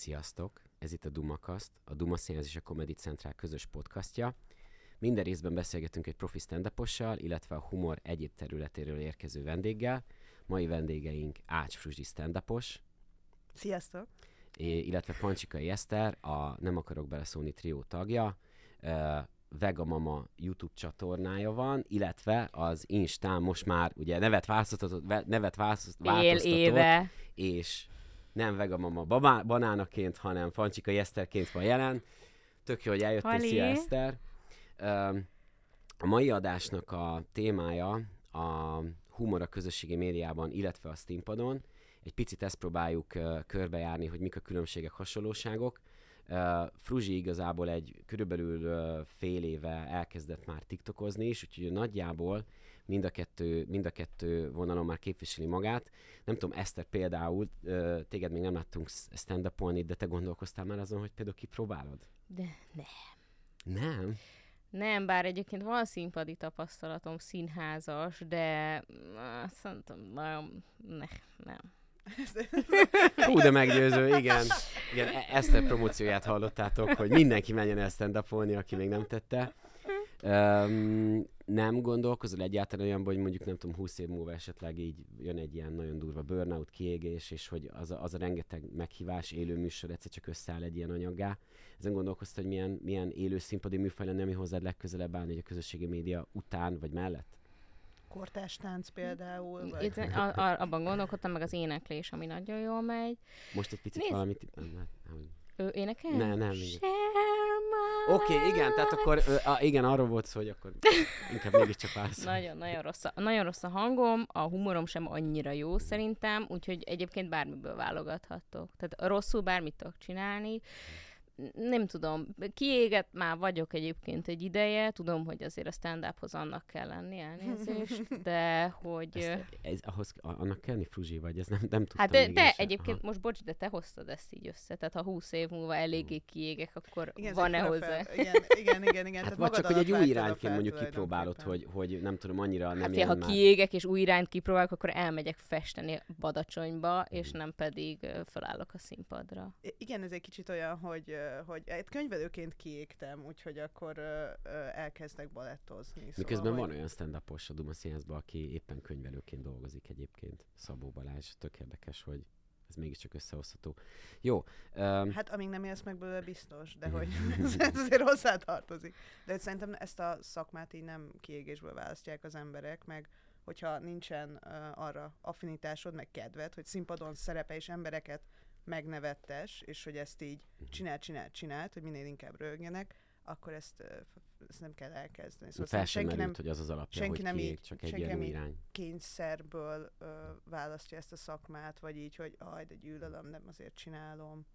Sziasztok! Ez itt a Dumakast, a Duma Színház és a Comedy Central közös podcastja. Minden részben beszélgetünk egy profi stand illetve a humor egyéb területéről érkező vendéggel. Mai vendégeink Ács Fruzsi stand Sziasztok! illetve Pancsikai Eszter, a Nem akarok beleszólni trió tagja. Vega Mama YouTube csatornája van, illetve az Instán most már ugye nevet változtatott, nevet változtatott, Él éve. és nem Vegamama babá, banánaként, hanem Fancsika Eszterként van jelen. Tök jó, hogy eljöttél, Hali. szia Eszter. A mai adásnak a témája a humor a közösségi médiában, illetve a színpadon. Egy picit ezt próbáljuk uh, körbejárni, hogy mik a különbségek, hasonlóságok. Uh, Fruzsi igazából egy körülbelül uh, fél éve elkezdett már tiktokozni is, úgyhogy nagyjából mind a kettő, mind a kettő vonalon már képviseli magát. Nem tudom, Eszter például, téged még nem láttunk stand up de te gondolkoztál már azon, hogy például kipróbálod? De nem. Nem? Nem, bár egyébként van színpadi tapasztalatom, színházas, de uh, szerintem nagyon, ne, nem. Hú, de meggyőző, igen. igen. e- Eszter promócióját hallottátok, hogy mindenki menjen el stand aki még nem tette. Um, nem gondolkozol egyáltalán olyan, hogy mondjuk nem tudom, 20 év múlva esetleg így jön egy ilyen nagyon durva burnout, kiégés, és hogy az a, az a rengeteg meghívás, élő műsor egyszer csak összeáll egy ilyen anyaggá. Ezen gondolkoztad, hogy milyen, milyen élő színpadi műfaj lenne, ami hozzád legközelebb állni, hogy a közösségi média után vagy mellett? Kortás tánc például. Vagy... Itt, a, a, abban gondolkodtam, meg az éneklés, ami nagyon jól megy. Most egy picit Nézd. valamit... Nem, nem, nem. Ő énekel? Ne, nem, Oké, okay, igen, tehát akkor, a, igen, arról volt szó, hogy akkor inkább mégiscsak válasz. Nagyon, nagyon rossz, a, nagyon rossz a hangom, a humorom sem annyira jó szerintem, úgyhogy egyébként bármiből válogathatok. Tehát rosszul bármit tudok csinálni. Nem tudom, kiégett már vagyok egyébként egy ideje, tudom, hogy azért a stand-uphoz annak kell lenni, elnézést, de hogy... Ezt, ez, ahhoz, annak kellni fruzsi vagy, ez nem, nem tudtam Hát de, de egyébként Aha. most bocs, de te hoztad ezt így össze, tehát ha 20 év múlva eléggé kiégek, akkor Igen, van-e hozzá? Igen, igen, igen. igen. Hát tehát vagy csak, hogy egy új irányként mondjuk kipróbálod, hogy, hogy nem tudom, annyira nem Hát, ha már. kiégek és új irányt kipróbálok, akkor elmegyek festeni Badacsonyba, és nem pedig felállok a színpadra. I- Igen, ez egy kicsit olyan, hogy, hogy egy könyvelőként kiégtem, úgyhogy akkor elkezdek balettozni. Miközben szóval, van hogy- olyan stand a Duma Színházban, aki éppen könyvelőként dolgozik egyébként, Szabó Balázs, tök érdekes, hogy ez mégiscsak összehozható. Jó, um, Hát amíg nem élsz meg belőle, biztos, de hogy ez, azért hozzátartozik. De szerintem ezt a szakmát így nem kiégésből választják az emberek, meg hogyha nincsen uh, arra affinitásod, meg kedved, hogy színpadon szerepe és embereket megnevettes, és hogy ezt így csinál, csinál, csinált, hogy minél inkább rögjenek, akkor ezt, ezt nem kell elkezdeni. Szóval fel sem senki merült, nem hogy az az alapja, senki hogy nem kiég, így- csak egy senki ilyen irány. kényszerből uh, választja ezt a szakmát, vagy így, hogy aj, de gyűlölöm, nem azért csinálom.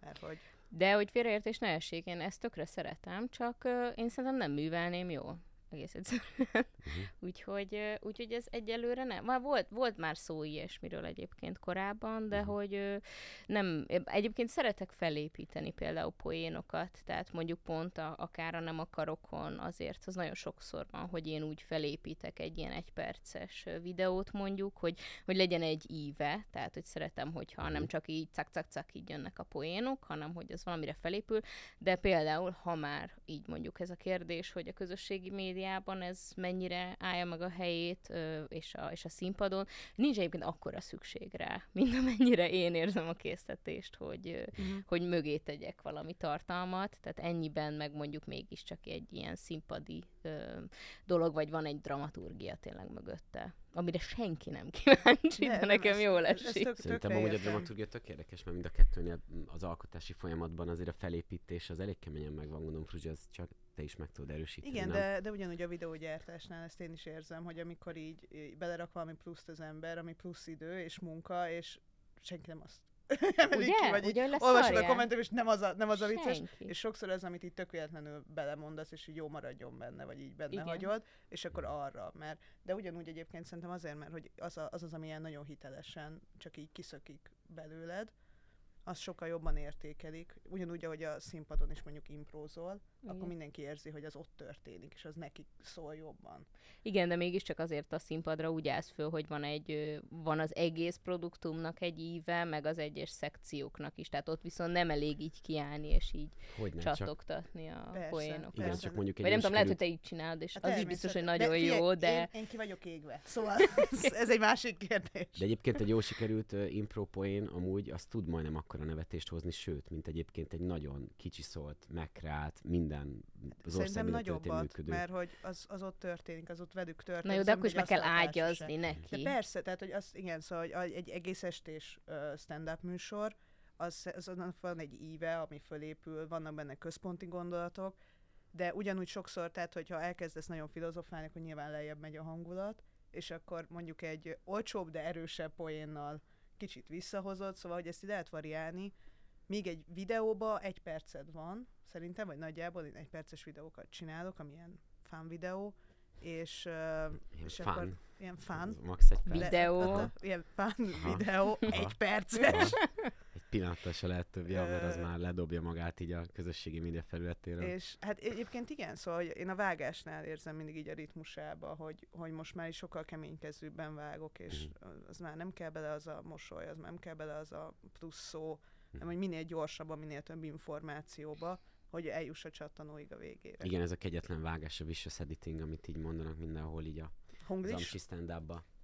Mert hogy De hogy félreértés ne essék, én ezt tökre szeretem, csak ö, én szerintem nem művelném jól. Egész egyszerűen. Mhm. úgyhogy, úgyhogy ez egyelőre nem. Már volt, volt már szó ilyesmiről egyébként korábban, de Mhm. hogy nem. Egyébként szeretek felépíteni például poénokat, tehát mondjuk pont a, akár a nem akarokon, azért az nagyon sokszor van, hogy én úgy felépítek egy ilyen egyperces videót mondjuk, hogy, hogy legyen egy íve, tehát hogy szeretem, hogyha nem csak így cak-cak-cak így jönnek a poénok, hanem hogy az valamire felépül, de például, ha már így mondjuk ez a kérdés, hogy a közösségi médiában ez mennyire állja meg a helyét, és a, és a színpadon, nincs egyébként akkora szükség rá, mint amennyire én érzem a késztetést, hogy, Mhm. hogy mögé tegyek valami tartalmat, tehát ennyiben meg mondjuk mégiscsak egy ilyen színpadi ö, dolog, vagy van egy dramaturgia tényleg mögötte, amire senki nem kíváncsi, de, nem, nekem ez- jól ez- ez esik. tök- Szerintem amúgy a dramaturgia tök érdekes, mert mind a kettőnél az alkotási folyamatban azért a felépítés az elég keményen megvan, gondolom, Fruzsi, ez csak te is meg tudod erősíteni, Igen, nem? de, de ugyanúgy a videógyártásnál ezt én is érzem, hogy amikor így, így belerak valami pluszt az ember, ami plusz idő és munka, és senki nem azt emelik Ugye? ki, vagy így Ugye olvasod a kommentet, és nem az a, nem az a vicces, Senki. és sokszor ez, amit így tök véletlenül belemondasz, és így jó maradjon benne, vagy így benne Igen. hagyod, és akkor arra, mert, de ugyanúgy egyébként szerintem azért, mert hogy az a, az, az ami ilyen nagyon hitelesen csak így kiszökik belőled, az sokkal jobban értékelik, ugyanúgy, ahogy a színpadon is mondjuk imprózol, akkor Igen. mindenki érzi, hogy az ott történik, és az nekik szól jobban. Igen, de mégiscsak azért a színpadra úgy állsz föl, hogy van egy, van az egész produktumnak egy íve, meg az egyes szekcióknak is. Tehát ott viszont nem elég így kiállni, és így Hogy nem, csak csatogtatni a Persze. poénokat. igen, Persze. csak mondjuk egy Vagy nem tudom, lehet, hogy te így csinálod, és Hát az is biztos, hogy nagyon de jó, de... Én, én ki vagyok égve. Szóval ez, egy másik kérdés. De egyébként egy jó sikerült uh, impro poén amúgy az tud majdnem akkora nevetést hozni, sőt, mint egyébként egy nagyon kicsi szólt, megkreált, minden az ország Szerintem minden nagyobbat, működő. mert hogy az, az ott történik, az ott velük történik. Na jó, az de nem akkor is meg kell ágyazni De neki. persze, tehát hogy az, igen, szóval hogy egy egész estés stand-up műsor, az, az van egy íve, ami fölépül, vannak benne központi gondolatok, de ugyanúgy sokszor, tehát hogyha elkezdesz nagyon filozofálni, akkor nyilván lejjebb megy a hangulat, és akkor mondjuk egy olcsóbb, de erősebb poénnal kicsit visszahozod, szóval hogy ezt így lehet variálni, míg egy videóba egy perced van, szerintem, vagy nagyjából én egy perces videókat csinálok, ami ilyen fán videó, és, uh, Ilyen és fun. akkor ilyen fán. Max egy perc. Vid- Videó. De, a- ilyen fán videó, egy perces. Egy pillanattal se lehet több, ja, mert az már ledobja magát így a közösségi média felületéről. És hát egyébként igen, szóval hogy én a vágásnál érzem mindig így a ritmusába, hogy, hogy most már is sokkal keménykezőbben vágok, és az már nem kell bele az a mosoly, az már nem kell bele az a plusz szó, hanem hogy minél gyorsabban, minél több információba, hogy eljuss a csattanóig a végére. Igen, ez a kegyetlen vágás, a vicious editing, amit így mondanak mindenhol így a az Honglis? amsi stand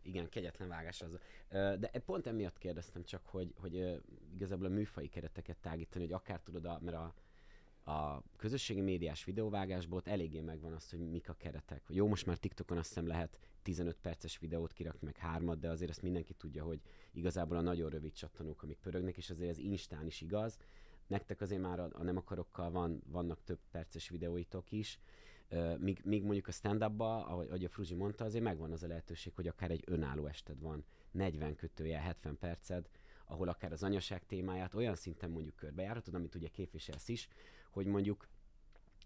Igen, kegyetlen vágás az. De pont emiatt kérdeztem csak, hogy, hogy igazából a műfai kereteket tágítani, hogy akár tudod, a, mert a, a közösségi médiás videóvágásból ott eléggé megvan az, hogy mik a keretek. Jó, most már TikTokon azt hiszem lehet 15 perces videót kirakni, meg hármat, de azért azt mindenki tudja, hogy igazából a nagyon rövid csattanók, amik pörögnek, és azért ez Instán is igaz. Nektek azért már a, a nem akarokkal van, vannak több perces videóitok is, míg, míg mondjuk a stand-upba, ahogy, ahogy a Fruzsi mondta, azért megvan az a lehetőség, hogy akár egy önálló ested van, 40 kötője, 70 perced, ahol akár az anyaság témáját olyan szinten mondjuk körbejárhatod, amit ugye képviselsz is, hogy mondjuk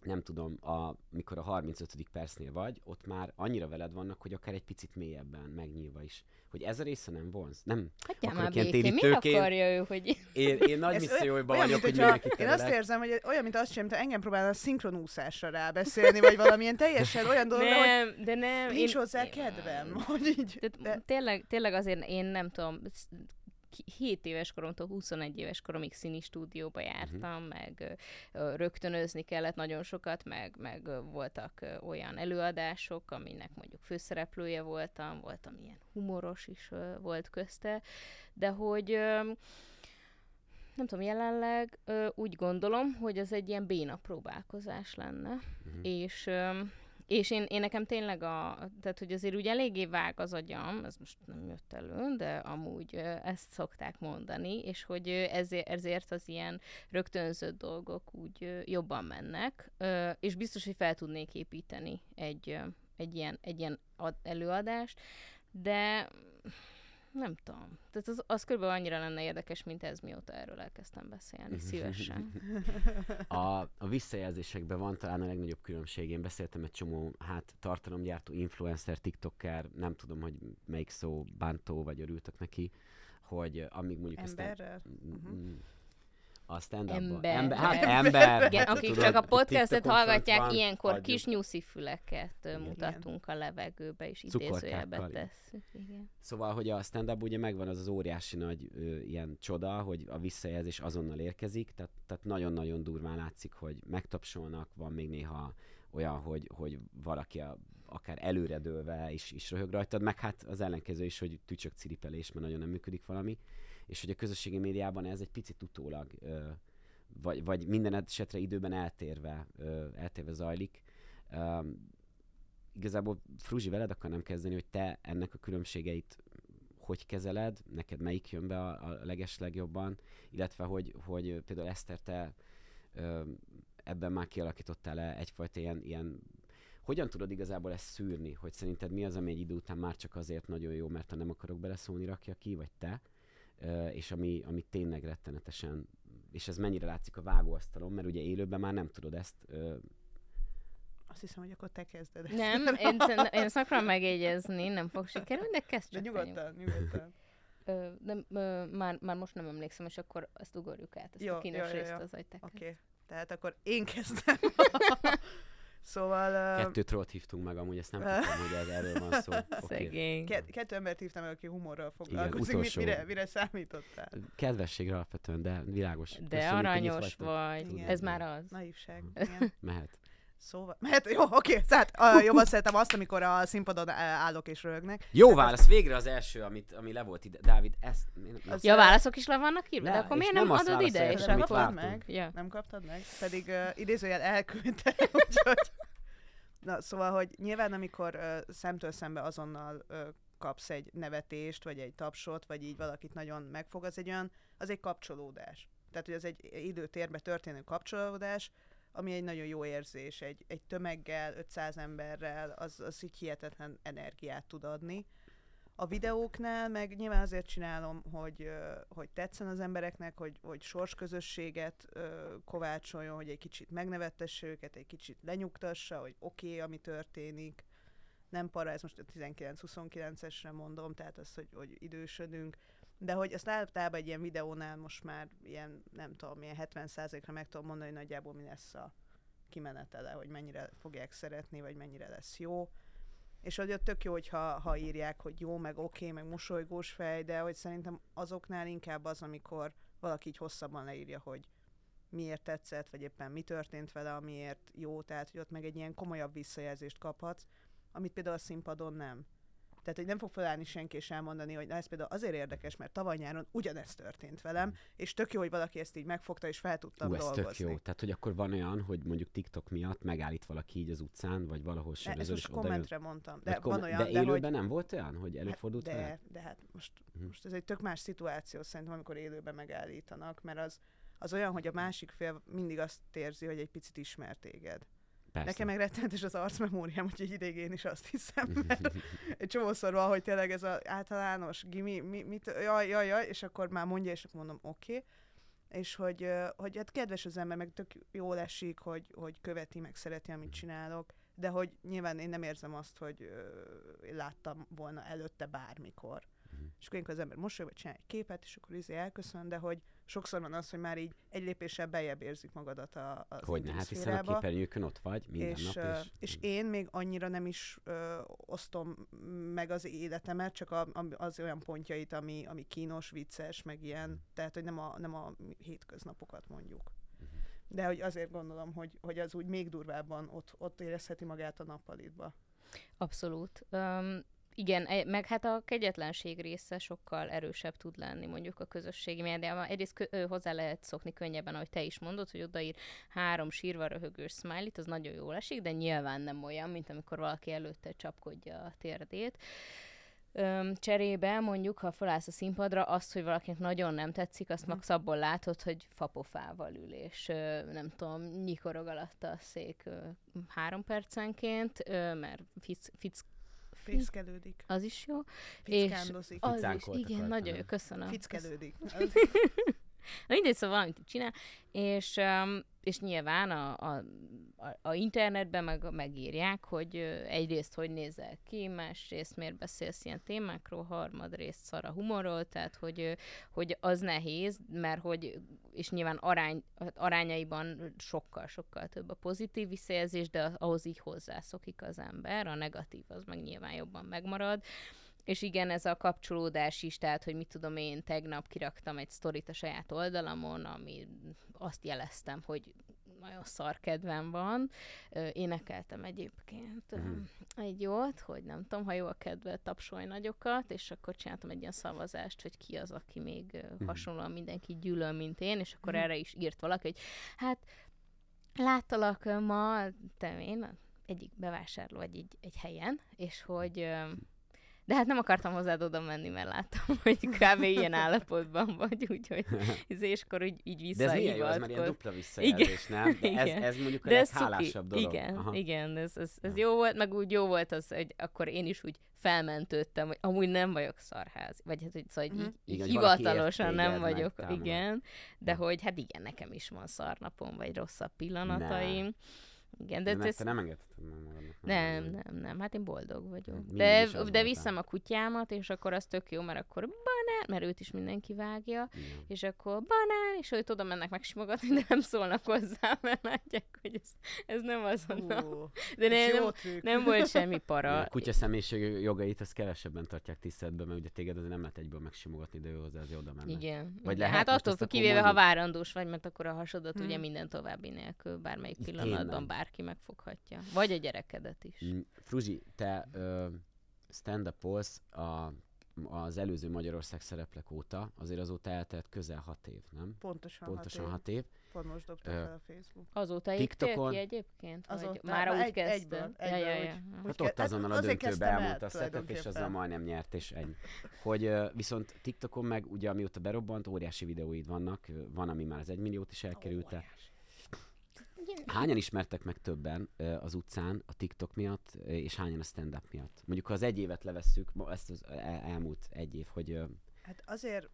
nem tudom, a, mikor a 35. percnél vagy, ott már annyira veled vannak, hogy akár egy picit mélyebben megnyílva is. Hogy ez a része nem vonz. Nem. Akarok már ilyen békén, miért térítőként? akarja ő, hogy... Én, én nagy olyan, vagyok, mint hogy mindenkit Én azt érzem, hogy olyan, mint azt sem, te engem próbálnál szinkronúszásra rábeszélni, vagy valamilyen teljesen olyan dologra, hogy Nem, de nem. nincs hozzá kedvem, hogy így. De, tényleg, tényleg azért én nem tudom, 7 éves koromtól 21 éves koromig színi stúdióba jártam, uh-huh. meg rögtönözni kellett nagyon sokat, meg, meg voltak olyan előadások, aminek mondjuk főszereplője voltam, voltam ilyen humoros is volt közte, de hogy nem tudom, jelenleg ö, úgy gondolom, hogy az egy ilyen béna próbálkozás lenne, Mhm. és ö, és én, én nekem tényleg a, tehát hogy azért úgy eléggé vág az agyam, ez most nem jött elő, de amúgy ezt szokták mondani, és hogy ezért, ezért az ilyen rögtönzött dolgok úgy jobban mennek, és biztos, hogy fel tudnék építeni egy, egy ilyen, egy ilyen ad, előadást, de nem tudom. Tehát az, az kb. annyira lenne érdekes, mint ez, mióta erről elkezdtem beszélni, szívesen. A, a visszajelzésekben van talán a legnagyobb különbség. Én beszéltem egy csomó hát tartalomgyártó, influencer, tiktoker, nem tudom, hogy melyik szó bántó, vagy örültek neki, hogy amíg mondjuk a stand- emberrel? Mm, a stand Ember. ember. Hát ember. Igen, hát, akik tudod, csak a podcastet hallgatják, van, ilyenkor adjuk. kis nyuszi füleket Igen. mutatunk a levegőbe, és idézőjelbe tesszük. Igen. Szóval, hogy a stand ugye megvan az az óriási nagy ö, ilyen csoda, hogy a visszajelzés azonnal érkezik, tehát, tehát nagyon-nagyon durván látszik, hogy megtapsolnak, van még néha olyan, hogy, hogy valaki a, akár előredőlve is, is röhög rajtad, meg hát az ellenkező is, hogy tücsök ciripelés, mert nagyon nem működik valami, és hogy a közösségi médiában ez egy picit utólag, ö, vagy, vagy minden esetre időben eltérve, ö, eltérve zajlik. Um, igazából Fruzsi veled akarnám kezdeni, hogy te ennek a különbségeit hogy kezeled, neked melyik jön be a, a leges illetve hogy, hogy például Eszter, te ö, ebben már kialakítottál-e egyfajta ilyen, ilyen hogyan tudod igazából ezt szűrni, hogy szerinted mi az, ami egy idő után már csak azért nagyon jó, mert ha nem akarok beleszólni, rakja ki, vagy te, ö, és ami, ami tényleg rettenetesen, és ez mennyire látszik a vágóasztalon, mert ugye élőben már nem tudod ezt Azt hiszem, hogy akkor te kezded. ezt. Nem, én, én ezt akarom megjegyezni, nem fog sikerülni, de kezd De csak te nyugodtan, nyugodtan. Ö, de ö, már, már most nem emlékszem, és akkor ezt ugorjuk át, ezt Jó, a kínos jó, jó, részt jó. az, hogy te Oké. kezd. Tehát akkor én kezdem. szóval... ö, Kettő trollt hívtunk meg, amúgy ezt nem tudtam, hogy ez erről van szó. Okay. Szegény. Ke- kettő embert hívtam meg, aki humorral foglalkozik. Mi, mire, mire számítottál? Kedvességre alapvetően, de világos. De Köszönjük, aranyos vagy. Igen. Ez már az. Naívság. Mhm. Igen. Mehet. Szóval, mehet, jó, oké, tehát uh, jobban szeretem azt, amikor a színpadon állok és rögnek. Jó válasz, végre az első, amit, ami le volt ide. Dávid, ezt... nem- Az- Ja, válaszok is le vannak írva? De akkor miért nem nem adod ide? És akkor... vártunk. meg? Ja. Nem kaptad meg? Pedig uh, idézőjel elküldte, úgyhogy... Na, szóval, hogy nyilván amikor uh, szemtől szembe azonnal uh, kapsz egy nevetést, vagy egy tapsot, vagy így valakit nagyon megfog, az egy olyan, az egy kapcsolódás. Tehát, hogy az egy időtérbe történő kapcsolódás, ami egy nagyon jó érzés, egy, egy tömeggel, 500 emberrel, az, az így hihetetlen energiát tud adni. A videóknál meg nyilván azért csinálom, hogy, hogy tetszen az embereknek, hogy, hogy sorsközösséget kovácsoljon, hogy egy kicsit megnevettesse őket, egy kicsit lenyugtassa, hogy oké, okay, ami történik. Nem para, ez most a 19-29-esre mondom, tehát az, hogy, hogy idősödünk. De hogy azt általában egy ilyen videónál most már ilyen, nem tudom, ilyen 70%-ra meg tudom mondani, nagyjából mi lesz a kimenetele, hogy mennyire fogják szeretni, vagy mennyire lesz jó. És hogy ott tök jó, hogyha, ha írják, hogy jó, meg oké, okay, meg mosolygós fej, de hogy szerintem azoknál inkább az, amikor valaki így hosszabban leírja, hogy miért tetszett, vagy éppen mi történt vele, amiért jó, tehát hogy ott meg egy ilyen komolyabb visszajelzést kaphatsz, amit például a színpadon nem. Tehát, hogy nem fog felállni senki és elmondani, hogy na ez például azért érdekes, mert tavaly nyáron ugyanezt történt velem, és tök jó, hogy valaki ezt így megfogta, és fel tudtam Ú, ez dolgozni. tök jó. Tehát, hogy akkor van olyan, hogy mondjuk TikTok miatt megállít valaki így az utcán, vagy valahol Ne, sem ezt most oda jön. kommentre mondtam, de Vagy van olyan, de de, élőben hogy... nem volt olyan, hogy előfordult hát, de, de hát most, Mhm. most ez egy tök más szituáció szerintem, amikor élőben megállítanak, mert az, az olyan, hogy a másik fél mindig azt érzi, hogy egy picit ismer téged. Persze. Nekem meg rettenetes az arcmemóriám, úgyhogy ideig én is azt hiszem, mert egy csomószor van, hogy tényleg ez az általános gimi, mi, mit, jaj, jaj, jaj, és akkor már mondja, és akkor mondom, oké. Okay. És hogy, hogy hát kedves az ember, meg tök jól esik, hogy, hogy követi, meg szereti, amit csinálok, de hogy nyilván én nem érzem azt, hogy láttam volna előtte bármikor. Mhm. És akkor ilyenkor az ember mosolyog, vagy csinál egy képet, és akkor izé elköszön, de hogy sokszor van az, hogy már így egy lépéssel beljebb érzik magadat a, az Hogyne, hát hiszen a képernyőkön ott vagy minden és, nap. És, és én még annyira nem is ö, osztom meg az életemet, csak a, az olyan pontjait, ami, ami kínos, vicces, meg ilyen, tehát hogy nem a, nem a hétköznapokat mondjuk. Mhm. De hogy azért gondolom, hogy, hogy az úgy még durvábban ott, ott érezheti magát a nappalitba. Abszolút. Um, igen, e- meg hát a kegyetlenség része sokkal erősebb tud lenni mondjuk a közösségi médiában. Egyrészt kö- hozzá lehet szokni könnyebben, ahogy te is mondod, hogy odaír három sírva röhögős smiley az nagyon jól esik, de nyilván nem olyan, mint amikor valaki előtte csapkodja a térdét. Öm, cserébe mondjuk, ha felállsz a színpadra, azt, hogy valakinek nagyon nem tetszik, azt Mhm. max abból látod, hogy fapofával ül, és ö, nem tudom, nyikorog alatta a szék ö, három percenként, ö, mert fic, fic, Fészkelődik, az is jó. fickándozik, Az is, igen, nagyon jó, köszönöm. fickelődik. Mindegy, szóval valamit csinál, és, és nyilván a, a, a, internetben meg, megírják, hogy egyrészt hogy nézel ki, másrészt miért beszélsz ilyen témákról, harmadrészt szar a humorról, tehát hogy, hogy az nehéz, mert hogy, és nyilván arány, arányaiban sokkal-sokkal több a pozitív visszajelzés, de ahhoz így hozzászokik az ember, a negatív az meg nyilván jobban megmarad, és igen, ez a kapcsolódás is, tehát, hogy mit tudom én, tegnap kiraktam egy sztorit a saját oldalamon, ami azt jeleztem, hogy nagyon szar kedvem van. Énekeltem egyébként ö, Mhm. egy jót, hogy nem tudom, ha jó a kedve, tapsolj nagyokat, és akkor csináltam egy ilyen szavazást, hogy ki az, aki még ö, hasonlóan mindenki gyűlöl, mint én, és akkor Mhm. erre is írt valaki, hogy hát láttalak ma, te én egyik bevásárló egy, egy, egy helyen, és hogy de hát nem akartam hozzád oda menni, mert láttam, hogy kb. ilyen állapotban vagy, úgyhogy és akkor úgy, így De ez milyen jó, ez már ilyen dupla visszajelzés, nem? De ez, Igen. ez mondjuk De ez leghálásabb cuki. dolog. Igen, Aha. igen, ez, ez, ez Ja. jó volt, meg úgy jó volt az, hogy akkor én is úgy felmentődtem, hogy amúgy nem vagyok szarház, vagy hát, hogy, szóval, Mhm. így, Igen, így ért hivatalosan nem vagyok, igen, de hogy hát igen, nekem is van szarnapom, vagy rosszabb pillanataim. Igen, de, De de ezt te nem engedheted meg magadnak. nem, nem, nem, hát én boldog vagyok. De, is az de voltál. viszem a kutyámat, és akkor az tök jó, mert akkor banán, mert őt is mindenki vágja, Igen. és akkor banán, és őt oda mennek megsimogatni, de nem szólnak hozzá, mert látják, hogy ez, ez nem azonnal. De ne, nem, trükk. nem volt semmi A para. kutya személyiség jogait azt kevesebben tartják tiszteletben, mert ugye téged azért nem lehet egyből megsimogatni, de ő hozzá azért oda mennek. Igen. Vagy lehet, hát attól függ, kivéve, ha várandós vagy, mert akkor a hasodat ugye Hmm. minden további nélkül bármelyik Itt pillanatban bárki megfoghatja. Vagy a gyerekedet is. Mm, Fruzsi, te ö, stand up a, az előző Magyarország szereplek óta, azért azóta eltelt közel hat év, nem? Pontosan, Pontosan hat hat év. év. Pont most dobta fel a Facebook. Azóta TikTokon- ki egyébként? Azóta- már úgy egy- kezdte? egyből, ja, ja, egyből, ja. úgy- Aha. úgy Hát ott azonnal a azért döntőbe elmondta a szetet, és azzal majdnem nyert, és ennyi. Hogy viszont TikTokon meg, ugye amióta berobbant, óriási videóid vannak, van, ami már az egymilliót is elkerülte. Óriási. Hányan ismertek meg többen az utcán a TikTok miatt, és hányan a stand-up miatt? Mondjuk, ha az egy évet levesszük, ezt az el- elmúlt egy év, hogy Hát azért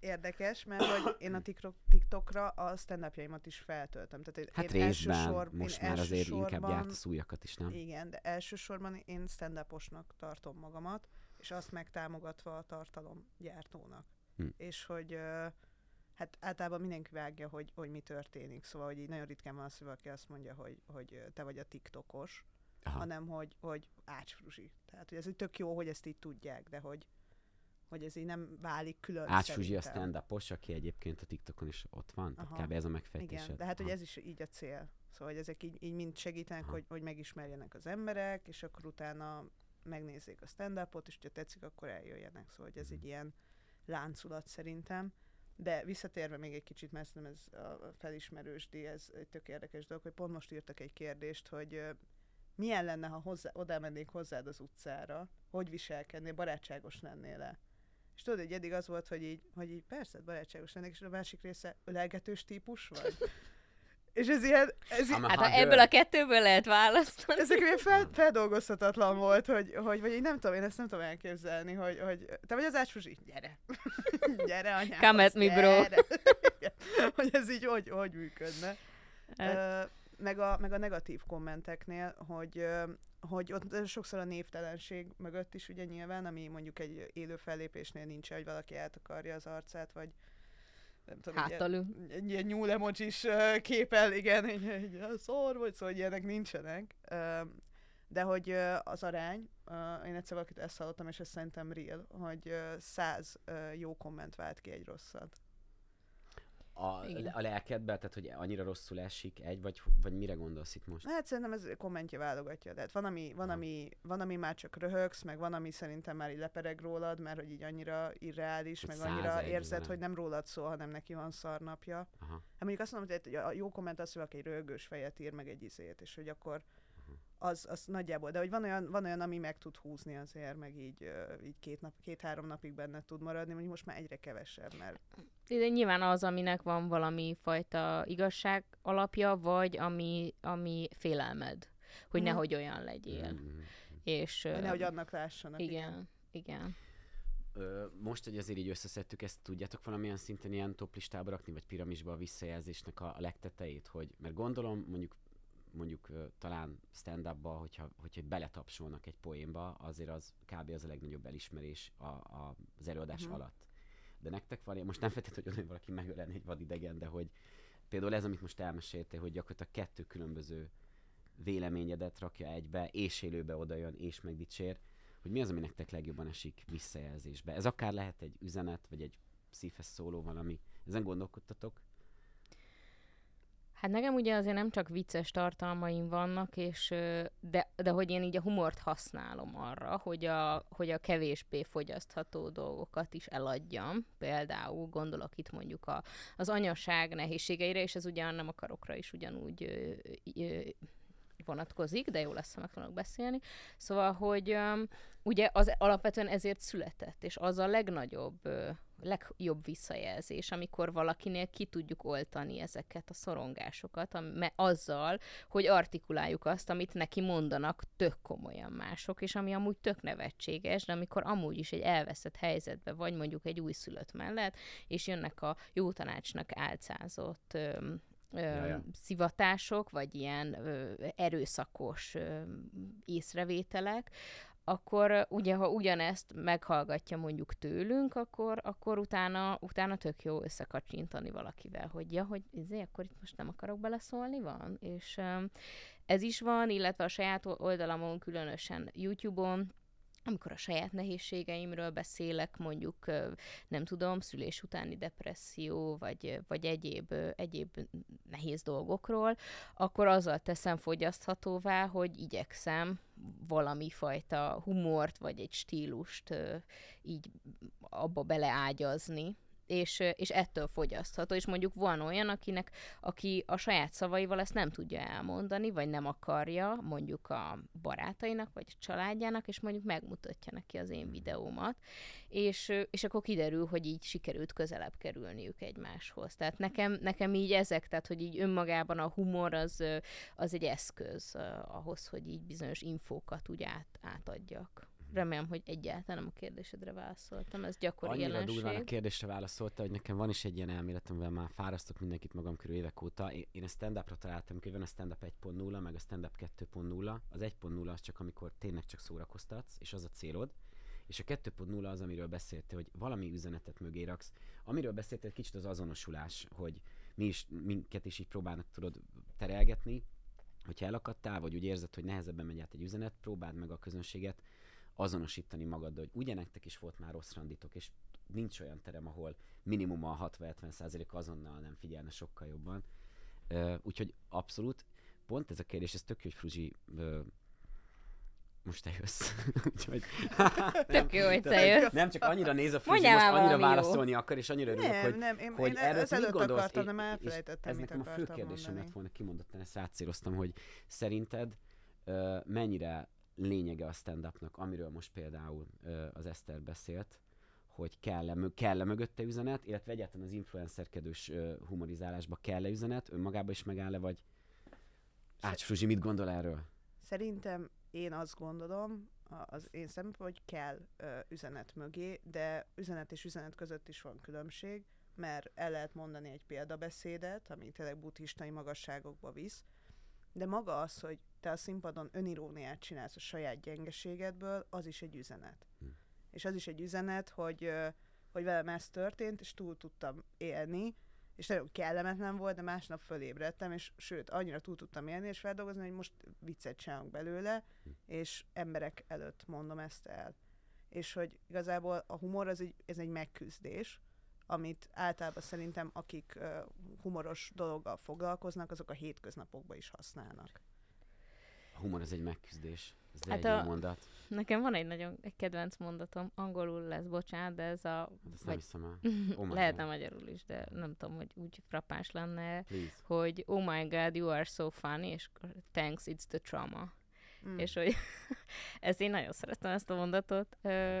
érdekes, mert hogy én a TikTok, TikTokra a stand is feltöltöm. Tehát hát én részben elsősor- most én már azért inkább gyártasz újakat is, nem? Igen, de elsősorban én stand tartom magamat, és azt megtámogatva a tartalomgyártónak. Hm. És hogy ö, hát általában mindenki vágja, hogy, hogy mi történik. Szóval, hogy így nagyon ritkán van az, hogy valaki azt mondja, hogy, hogy te vagy a TikTokos, Aha. hanem hogy, hogy ácsfruzsi. Tehát, hogy ez így tök jó, hogy ezt így tudják, de hogy, hogy ez így nem válik külön Ács Fruzsi a stand aki egyébként a TikTokon is ott van, tehát Aha. kb. ez a megfejtésed. Igen, de hát hogy Aha. ez is így a cél. Szóval, hogy ezek így, így mind segítenek, Aha. hogy, hogy megismerjenek az emberek, és akkor utána megnézzék a stand-upot, és ha tetszik, akkor eljöjjenek. Szóval, hogy ez Mhm. egy ilyen lánculat szerintem. De visszatérve még egy kicsit, mert nem ez a felismerős díj, ez egy tök érdekes dolog, hogy pont most írtak egy kérdést, hogy milyen lenne, ha hozzá, oda mennék hozzád az utcára, hogy viselkednél, barátságos lennél le. És tudod, hogy eddig az volt, hogy így, hogy így persze, barátságos lennék, és a másik része ölelgetős típus vagy. és ez ilyen, ez, a Hát ha ebből a kettőből lehet választani. ezek ilyen fel, feldolgozhatatlan volt, hogy, hogy vagy én nem tudom, én ezt nem tudom elképzelni, hogy, hogy te vagy az ácsfuzsi? Gyere! gyere, anyám! Come at me, bro. hogy ez így hogy, hogy működne. Hát, meg, a, meg a negatív kommenteknél, hogy, hogy ott sokszor a névtelenség mögött is ugye nyilván, ami mondjuk egy élő fellépésnél nincs, hogy valaki eltakarja az arcát, vagy nem tudom, Hátalül. egy ilyen nyúl emojis képel, igen, egy, egy "Ja, szor vagy, szóval ilyenek nincsenek. De hogy az arány, ö, én egyszer valakit ezt hallottam, és ez szerintem real, hogy száz ö, jó komment vált ki egy rosszat. A, Igen. a lelkedbe, tehát hogy annyira rosszul esik egy, vagy, vagy mire gondolsz itt most? Hát szerintem ez kommentje válogatja. Tehát van ami, van, ami, van, ami már csak röhögsz, meg van, ami szerintem már így lepereg rólad, mert hogy így annyira irreális, meg annyira érzed, hogy nem rólad szól, hanem neki van szarnapja. Aha. Hát mondjuk azt mondom, hogy a jó komment az, hogy valaki egy röhögős fejet ír, meg egy izét, és hogy akkor az, az nagyjából, de hogy van olyan, van olyan, ami meg tud húzni azért, meg így, így két nap, két-három napig benne tud maradni, mondjuk most már egyre kevesebb, mert De nyilván az, aminek van valami fajta igazság alapja, vagy ami, ami félelmed, hogy Mhm. nehogy olyan legyél. Mm. És, hogy ö, nehogy annak lássanak. igen, igen. Most, hogy azért így összeszedtük, ezt tudjátok valamilyen szinten ilyen top listába rakni, vagy piramisba a visszajelzésnek a, a legtetejét, hogy, mert gondolom mondjuk mondjuk talán stand-upba, hogyha, hogyha beletapsolnak egy poénba, azért az kb. az a legnagyobb elismerés a, a, az előadás Mhm. alatt. De nektek van, most nem feltétlenül, hogy valaki megölene egy vadidegen, de hogy például ez, amit most elmeséltél, hogy gyakorlatilag kettő különböző véleményedet rakja egybe, és élőbe oda jön, és megdicsér, hogy mi az, ami nektek legjobban esik visszajelzésbe. Ez akár lehet egy üzenet, vagy egy szívhez szóló valami. Ezen gondolkodtatok? Hát nekem ugye azért nem csak vicces tartalmaim vannak, és, de, de hogy én így a humort használom arra, hogy a, hogy a kevésbé fogyasztható dolgokat is eladjam. Például gondolok itt mondjuk a, az anyaság nehézségeire, és ez ugyan nem a karokra is ugyanúgy ö, ö, vonatkozik, de jó lesz, ha meg tudok beszélni. Szóval, hogy öm, ugye az alapvetően ezért született, és az a legnagyobb, ö, legjobb visszajelzés, amikor valakinél ki tudjuk oltani ezeket a szorongásokat, am- azzal, hogy artikuláljuk azt, amit neki mondanak tök komolyan mások, és ami amúgy tök nevetséges, de amikor amúgy is egy elveszett helyzetbe vagy mondjuk egy újszülött mellett, és jönnek a jó tanácsnak álcázott öm, ö, Ja, ja. szivatások, vagy ilyen ö, erőszakos ö, észrevételek, akkor ugye, ha ugyanezt meghallgatja mondjuk tőlünk, akkor, akkor utána, utána tök jó összekacsintani valakivel, hogy ja, hogy ezért akkor itt most nem akarok beleszólni, van. És ez is van, illetve a saját oldalamon, különösen YouTube-on, amikor a saját nehézségeimről beszélek, mondjuk nem tudom, szülés utáni depresszió, vagy, vagy egyéb, egyéb nehéz dolgokról, akkor azzal teszem fogyaszthatóvá, hogy igyekszem valami fajta humort, vagy egy stílust így abba beleágyazni, és, és ettől fogyasztható, és mondjuk van olyan, akinek, aki a saját szavaival ezt nem tudja elmondani, vagy nem akarja, mondjuk a barátainak, vagy a családjának, és mondjuk megmutatja neki az én videómat, és, és akkor kiderül, hogy így sikerült közelebb kerülniük egymáshoz. Tehát nekem, nekem így ezek, tehát hogy így önmagában a humor az, az egy eszköz ahhoz, hogy így bizonyos infókat úgy át, átadjak. Remélem, hogy egyáltalán nem a kérdésedre válaszoltam, ez gyakori Annyira jelenség. durván a kérdésre válaszolta, hogy nekem van is egy ilyen elméletem, amivel már fárasztok mindenkit magam körül évek óta. Én a stand-upra találtam, hogy van a stand-up 1.0, meg a stand-up 2.0. Az 1.0 az csak amikor tényleg csak szórakoztatsz, és az a célod. És a 2.0 az, amiről beszéltél, hogy valami üzenetet mögé raksz. Amiről beszéltél, kicsit az azonosulás, hogy mi is, minket is így próbálnak tudod terelgetni, hogyha elakadtál, vagy úgy érzed, hogy nehezebben megy át egy üzenet, próbáld meg a közönséget azonosítani magaddal, hogy ugye nektek is volt már rossz randitok, és nincs olyan terem, ahol minimum a 60-70% azonnal nem figyelne sokkal jobban. Úgyhogy abszolút, pont ez a kérdés, ez tök jó, hogy Fruzsi most te jössz. Úgyhogy, Tök jó, hogy te jössz. Nem, csak annyira néz a Fruzsi, most annyira válaszolni jó. akar, és annyira örülök, nem, hogy, nem, én, hogy én erről mit gondolsz? Akartam, nem elfelejtettem, ez nekem a fő kérdésem lett volna, kimondottan ezt átszíroztam, hogy szerinted uh, mennyire lényege a stand-upnak, amiről most például ö, az Eszter beszélt, hogy kell-e, kell-e mögötte üzenet, illetve egyáltalán az influencerkedős ö, humorizálásba kell-e üzenet, önmagában is megáll-e, vagy Ács Fruzsi, mit gondol erről? Szerintem én azt gondolom, az én szempontból, hogy kell ö, üzenet mögé, de üzenet és üzenet között is van különbség, mert el lehet mondani egy példabeszédet, ami tényleg buddhistai magasságokba visz, de maga az, hogy te a színpadon öniróniát csinálsz a saját gyengeségedből, az is egy üzenet. Hm. És az is egy üzenet, hogy, hogy velem ez történt, és túl tudtam élni, és nagyon kellemetlen volt, de másnap fölébredtem, és sőt, annyira túl tudtam élni és feldolgozni, hogy most viccet csinálunk belőle, hm. és emberek előtt mondom ezt el. És hogy igazából a humor az egy, ez egy megküzdés, amit általában szerintem akik humoros dologgal foglalkoznak, azok a hétköznapokban is használnak. A humor az egy megküzdés. Ez hát egy a, mondat. Nekem van egy nagyon egy kedvenc mondatom, angolul lesz, bocsánat, de ez a... Hát ezt vagy, nem hiszem el. Oh lehetne magyarul is, de nem tudom, hogy úgy frappáns lenne, Please. hogy oh my god, you are so funny, és thanks, it's the trauma. Mm. És hogy ezt én nagyon szeretem ezt a mondatot.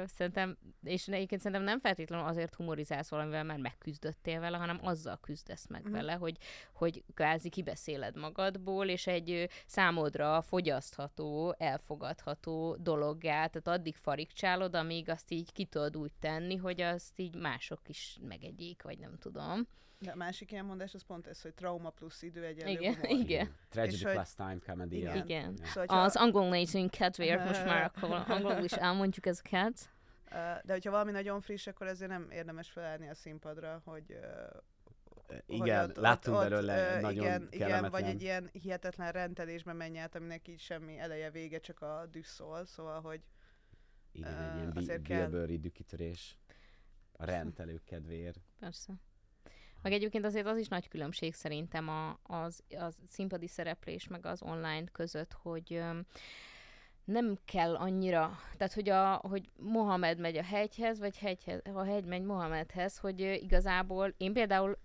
Szerintem, és egyébként szerintem nem feltétlenül azért humorizálsz valamivel, mert megküzdöttél vele, hanem azzal küzdesz meg mm. vele, hogy, hogy kvázi kibeszéled magadból, és egy számodra fogyasztható, elfogadható dologgá, tehát addig farigcsálod, amíg azt így ki tudod úgy tenni, hogy azt így mások is megegyék, vagy nem tudom. De a másik ilyen mondás az pont ez, hogy trauma plusz idő egyenlő Igen, humor. igen. Tragedy plus hogy... time comedy. Igen. igen. Szóval, az angol nézőink kedvéért most már akkor angolul is elmondjuk ezeket. De hogyha valami nagyon friss, akkor ezért nem érdemes felállni a színpadra, hogy igen, hogy ott, láttunk ott, belőle ott, nagyon igen, igen, vagy egy ilyen hihetetlen rendelésbe menj át, aminek így semmi eleje vége, csak a düh szól, szóval, hogy igen, uh, egy ilyen bi- kell... dükitörés a rendelők kedvéért. Persze. Meg egyébként azért az is nagy különbség szerintem a, az, az színpadi szereplés meg az online között, hogy nem kell annyira, tehát hogy, a, hogy Mohamed megy a hegyhez, vagy hegyhez, a hegy megy Mohamedhez, hogy igazából én például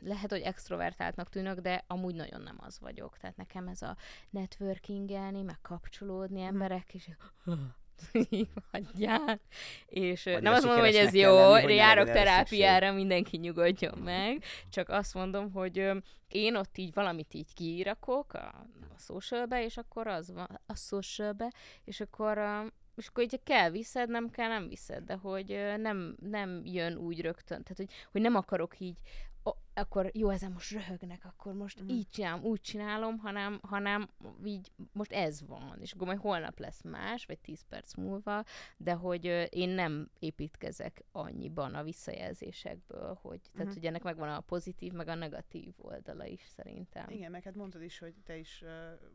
lehet, hogy extrovertáltnak tűnök, de amúgy nagyon nem az vagyok. Tehát nekem ez a networkingelni, meg kapcsolódni mhm. emberek, és hagyjál. És Vagy nem azt mondom, hogy ez jó, lenni, járok terápiára, mindenki nyugodjon meg, csak azt mondom, hogy én ott így valamit így kiírakok a, a socialbe, és akkor az van, a socialbe, és akkor és akkor így kell viszed, nem kell, nem viszed, de hogy nem, nem jön úgy rögtön, tehát hogy, hogy nem akarok így akkor jó, ezen most röhögnek, akkor most mm. így csinálom, úgy csinálom, hanem, hanem így most ez van, és akkor majd holnap lesz más, vagy 10 perc múlva, de hogy én nem építkezek annyiban a visszajelzésekből, hogy, tehát Mhm. hogy ennek megvan a pozitív, meg a negatív oldala is szerintem. Igen, meg hát mondtad is, hogy te is,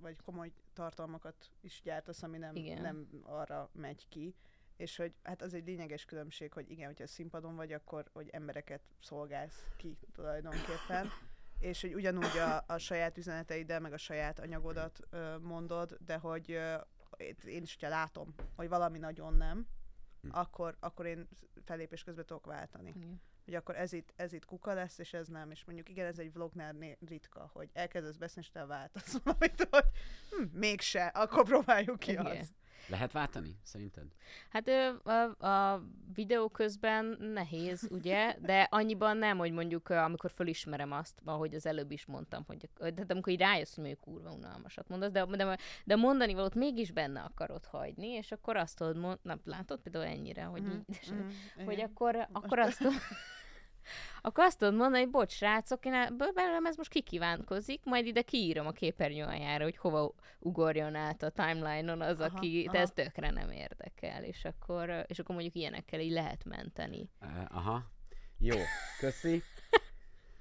vagy komoly tartalmakat is gyártasz, ami nem, Igen. nem arra megy ki, és hogy hát az egy lényeges különbség, hogy igen, hogyha színpadon vagy, akkor hogy embereket szolgálsz ki tulajdonképpen, és hogy ugyanúgy a, a saját üzeneteiddel, meg a saját anyagodat ö, mondod, de hogy ö, én is, hogyha látom, hogy valami nagyon nem, Hm. akkor, akkor én felépés közben tudok váltani Igen. hogy akkor ez itt, ez itt kuka lesz, és ez nem. És mondjuk igen, ez egy vlognál ritka, hogy elkezdesz beszélni, és te váltasz valamit, hogy hm, mégse, akkor próbáljuk ki Igen. azt. Lehet váltani, szerinted? Hát a, a videó közben nehéz, ugye, de annyiban nem, hogy mondjuk amikor fölismerem azt, ahogy az előbb is mondtam, hogy de amikor így rájössz, hogy mondjuk kurva unalmasat mondasz, de, de, de mondani valót mégis benne akarod hagyni, és akkor azt tudod mondani, látod például ennyire, hogy Mhm, így, mhm, hogy igen. akkor, akkor azt tudod, akkor azt tudod mondani, hogy bocs, srácok, én el- belőlem ez most kikívánkozik, majd ide kiírom a képernyő aljára, hogy hova ugorjon át a timeline-on az, Aha, aki, aha. ez tökre nem érdekel, és akkor, és akkor mondjuk ilyenekkel így lehet menteni. Uh, aha. Jó, köszi.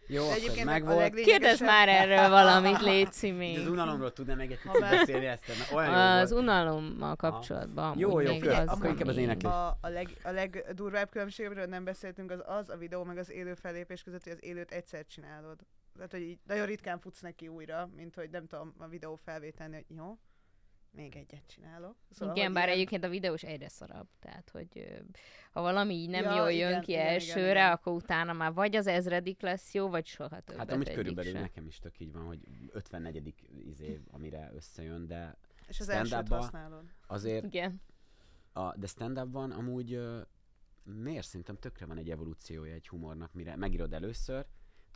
Jó, De akkor meg volt. Kérdezz már erről valamit, Léci még. az unalomról tudna meg egy picit beszélni ezt, mert olyan jó Az volt. unalommal kapcsolatban. Jó, jó, az akkor inkább az éneklés. A, a, leg, a legdurvább különbség, amiről nem beszéltünk, az az a videó, meg az élő fellépés között, hogy az élőt egyszer csinálod. Tehát, hogy így nagyon ritkán futsz neki újra, mint hogy nem tudom a videó felvételni, hogy jó, még egyet csinálok. Igen, hogy bár ilyen- egyébként a videós egyre szarabb. Tehát, hogy ha valami így nem Ja, jól igen, jön ki igen, igen, elsőre, igen. akkor utána már vagy az ezredik lesz jó, vagy soha többet Hát amúgy egyik körülbelül se. nekem is tök így van, hogy 54. izé, amire összejön, de És az elsőt használod. azért Igen. a, de stand van amúgy miért szerintem tökre van egy evolúciója egy humornak, mire megírod először,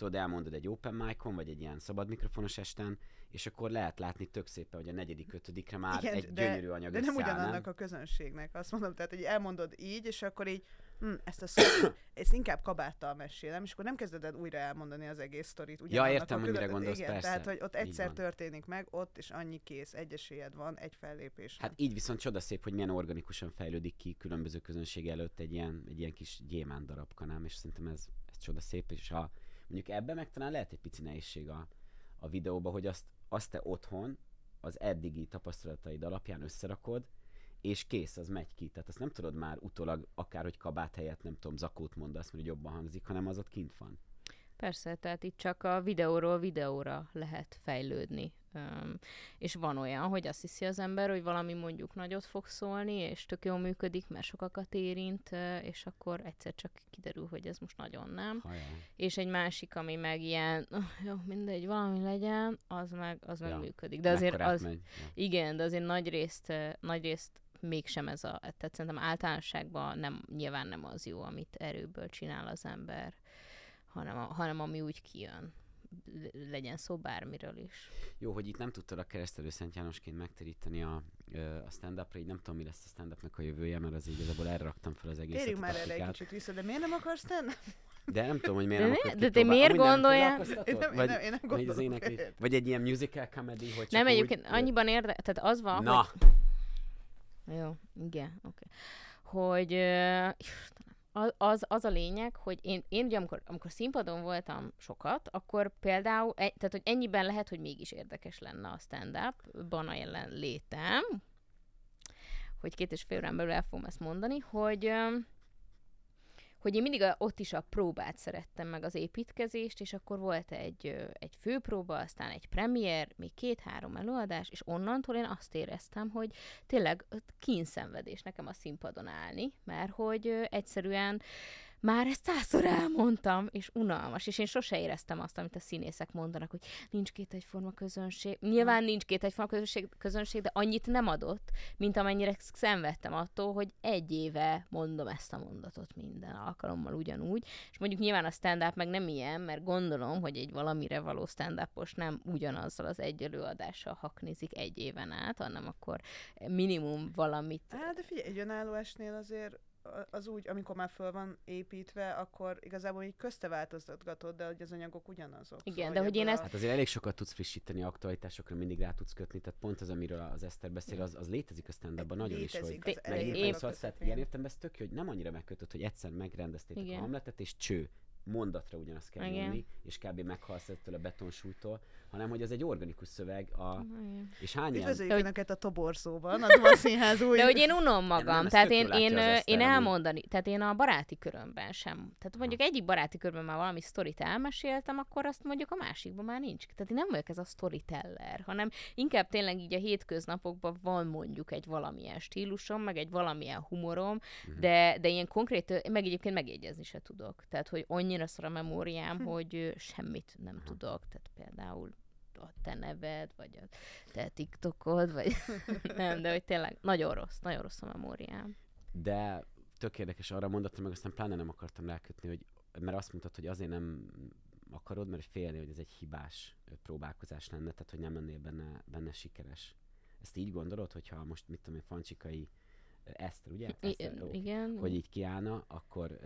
tudod, elmondod egy open mic-on, vagy egy ilyen szabad mikrofonos esten, és akkor lehet látni tök szépen, hogy a negyedik, ötödikre már Igen, egy de- gyönyörű anyag De nem összeáll, ugyanannak a közönségnek. Azt mondom, tehát, hogy elmondod így, és akkor így, hm, ezt a szót, ezt inkább kabáttal mesélem, és akkor nem kezded el újra elmondani az egész sztorit. ugyanannak értem, hogy mire gondolsz, igen, persze. Tehát, hogy ott egyszer történik meg, ott és annyi kész, egy esélyed van, egy fellépés. Hát így viszont csodaszép, hogy milyen organikusan fejlődik ki különböző közönség előtt egy ilyen, egy ilyen kis gyémánt darabkanám, és szerintem ez, ez csodaszép, és ha mondjuk ebben meg talán lehet egy pici nehézség a, a videóba, hogy azt, azt te otthon az eddigi tapasztalataid alapján összerakod, és kész, az megy ki. Tehát azt nem tudod már utólag, akárhogy kabát helyett, nem tudom, zakót mondasz, mert jobban hangzik, hanem az ott kint van. Persze, tehát itt csak a videóról videóra lehet fejlődni. Um, és van olyan, hogy azt hiszi az ember, hogy valami mondjuk nagyot fog szólni, és tök jól működik, mert sokakat érint, és akkor egyszer csak kiderül, hogy ez most nagyon nem. Hajá. És egy másik, ami meg ilyen, "Oh, jó, mindegy, valami legyen, az meg, az meg Ja. működik. De azért Mekkorát az, Megy. Ja. igen, de azért nagy részt, nagy részt mégsem ez a, tehát szerintem általánosságban nem, nyilván nem az jó, amit erőből csinál az ember, hanem, a, hanem ami úgy kijön. Le- Legyen szó bármiről is. Jó, hogy itt nem tudtad a keresztelő Szent Jánosként megteríteni a, a stand-upra, így nem tudom, mi lesz a stand-upnak a jövője, mert az igazából erre raktam fel az egészet. Térjünk már erre egy kicsit vissza, de miért nem akarsz tenni? De nem tudom, hogy miért De nem akarod de te miért foglalkoztatod? Én nem, én Vagy, nem, én nem vagy az vagy egy ilyen musical comedy, hogy csak nem, úgy, egyébként annyiban érde, tehát az van, Na, hogy... Jó, igen, oké. Hogy ö, Istenem, az, az, az a lényeg, hogy én, én ugye amikor, amikor színpadon voltam sokat, akkor például, e, tehát hogy ennyiben lehet, hogy mégis érdekes lenne a stand-up-ban a jelen létem, hogy két és fél órán belül el fogom ezt mondani, hogy hogy én mindig a, ott is a próbát szerettem meg az építkezést, és akkor volt egy, egy főpróba, aztán egy premier, még két-három előadás, és onnantól én azt éreztem, hogy tényleg kínszenvedés nekem a színpadon állni, mert hogy egyszerűen már ezt százszor elmondtam, és unalmas, és én sose éreztem azt, amit a színészek mondanak, hogy nincs két egyforma közönség. Nyilván nincs két egyforma közönség, közönség, de annyit nem adott, mint amennyire szenvedtem attól, hogy egy éve mondom ezt a mondatot minden alkalommal ugyanúgy, és mondjuk nyilván a stand-up meg nem ilyen, mert gondolom, hogy egy valamire való stand nem ugyanazzal az egy előadással haknizik egy éven át, hanem akkor minimum valamit Hát de figyelj, egy önálló esnél azért az úgy, amikor már föl van építve, akkor igazából így közte változtatgatod, de hogy az anyagok ugyanazok. Igen, de hogy én ezt- Hát azért elég sokat tudsz frissíteni aktualitásokra, mindig rá tudsz kötni, tehát pont az, amiről az Eszter beszél, az, az létezik a stand nagyon is, hogy Létezik, az meg elején én szóval, tehát ilyen értem, ez tök jó, hogy nem annyira megkötött, hogy egyszer megrendeztétek Igen. a hamletet, és cső, mondatra ugyanazt kell Igen. nyomni, és kb. meghalsz ettől a betonsúlytól, hanem hogy az egy organikus szöveg, a, Igen. és hány ilyen... Üdvözöljük hogy- Önöket a Toborzóban, a Duma Színház új... De hogy én unom nem, magam, ezt tehát én, én, Eszter én elmondani, tehát én a baráti körömben sem. Tehát mondjuk egyik baráti körben már valami sztorit elmeséltem, akkor azt mondjuk a másikban már nincs. Tehát én nem vagyok ez a storyteller, hanem inkább tényleg így a hétköznapokban van mondjuk egy valamilyen stílusom, meg egy valamilyen humorom, Mhm. de, de ilyen konkrét, meg egyébként megjegyezni se tudok. Tehát, hogy annyira szar a memóriám, hogy ö, semmit nem tudok. Tehát például a te neved, vagy a te TikTokod, vagy nem, de hogy tényleg nagyon rossz, nagyon rossz a memóriám. De tök érdekes, arra mondottam, meg aztán pláne nem akartam rákötni, hogy mert azt mondtad, hogy azért nem akarod, mert félni, hogy ez egy hibás próbálkozás lenne, tehát hogy nem lennél benne, benne sikeres. Ezt így gondolod, hogyha most, mit tudom én, Fancsikai Eszter, ugye? I- Eszter, jó. igen. hogy így kiállna, akkor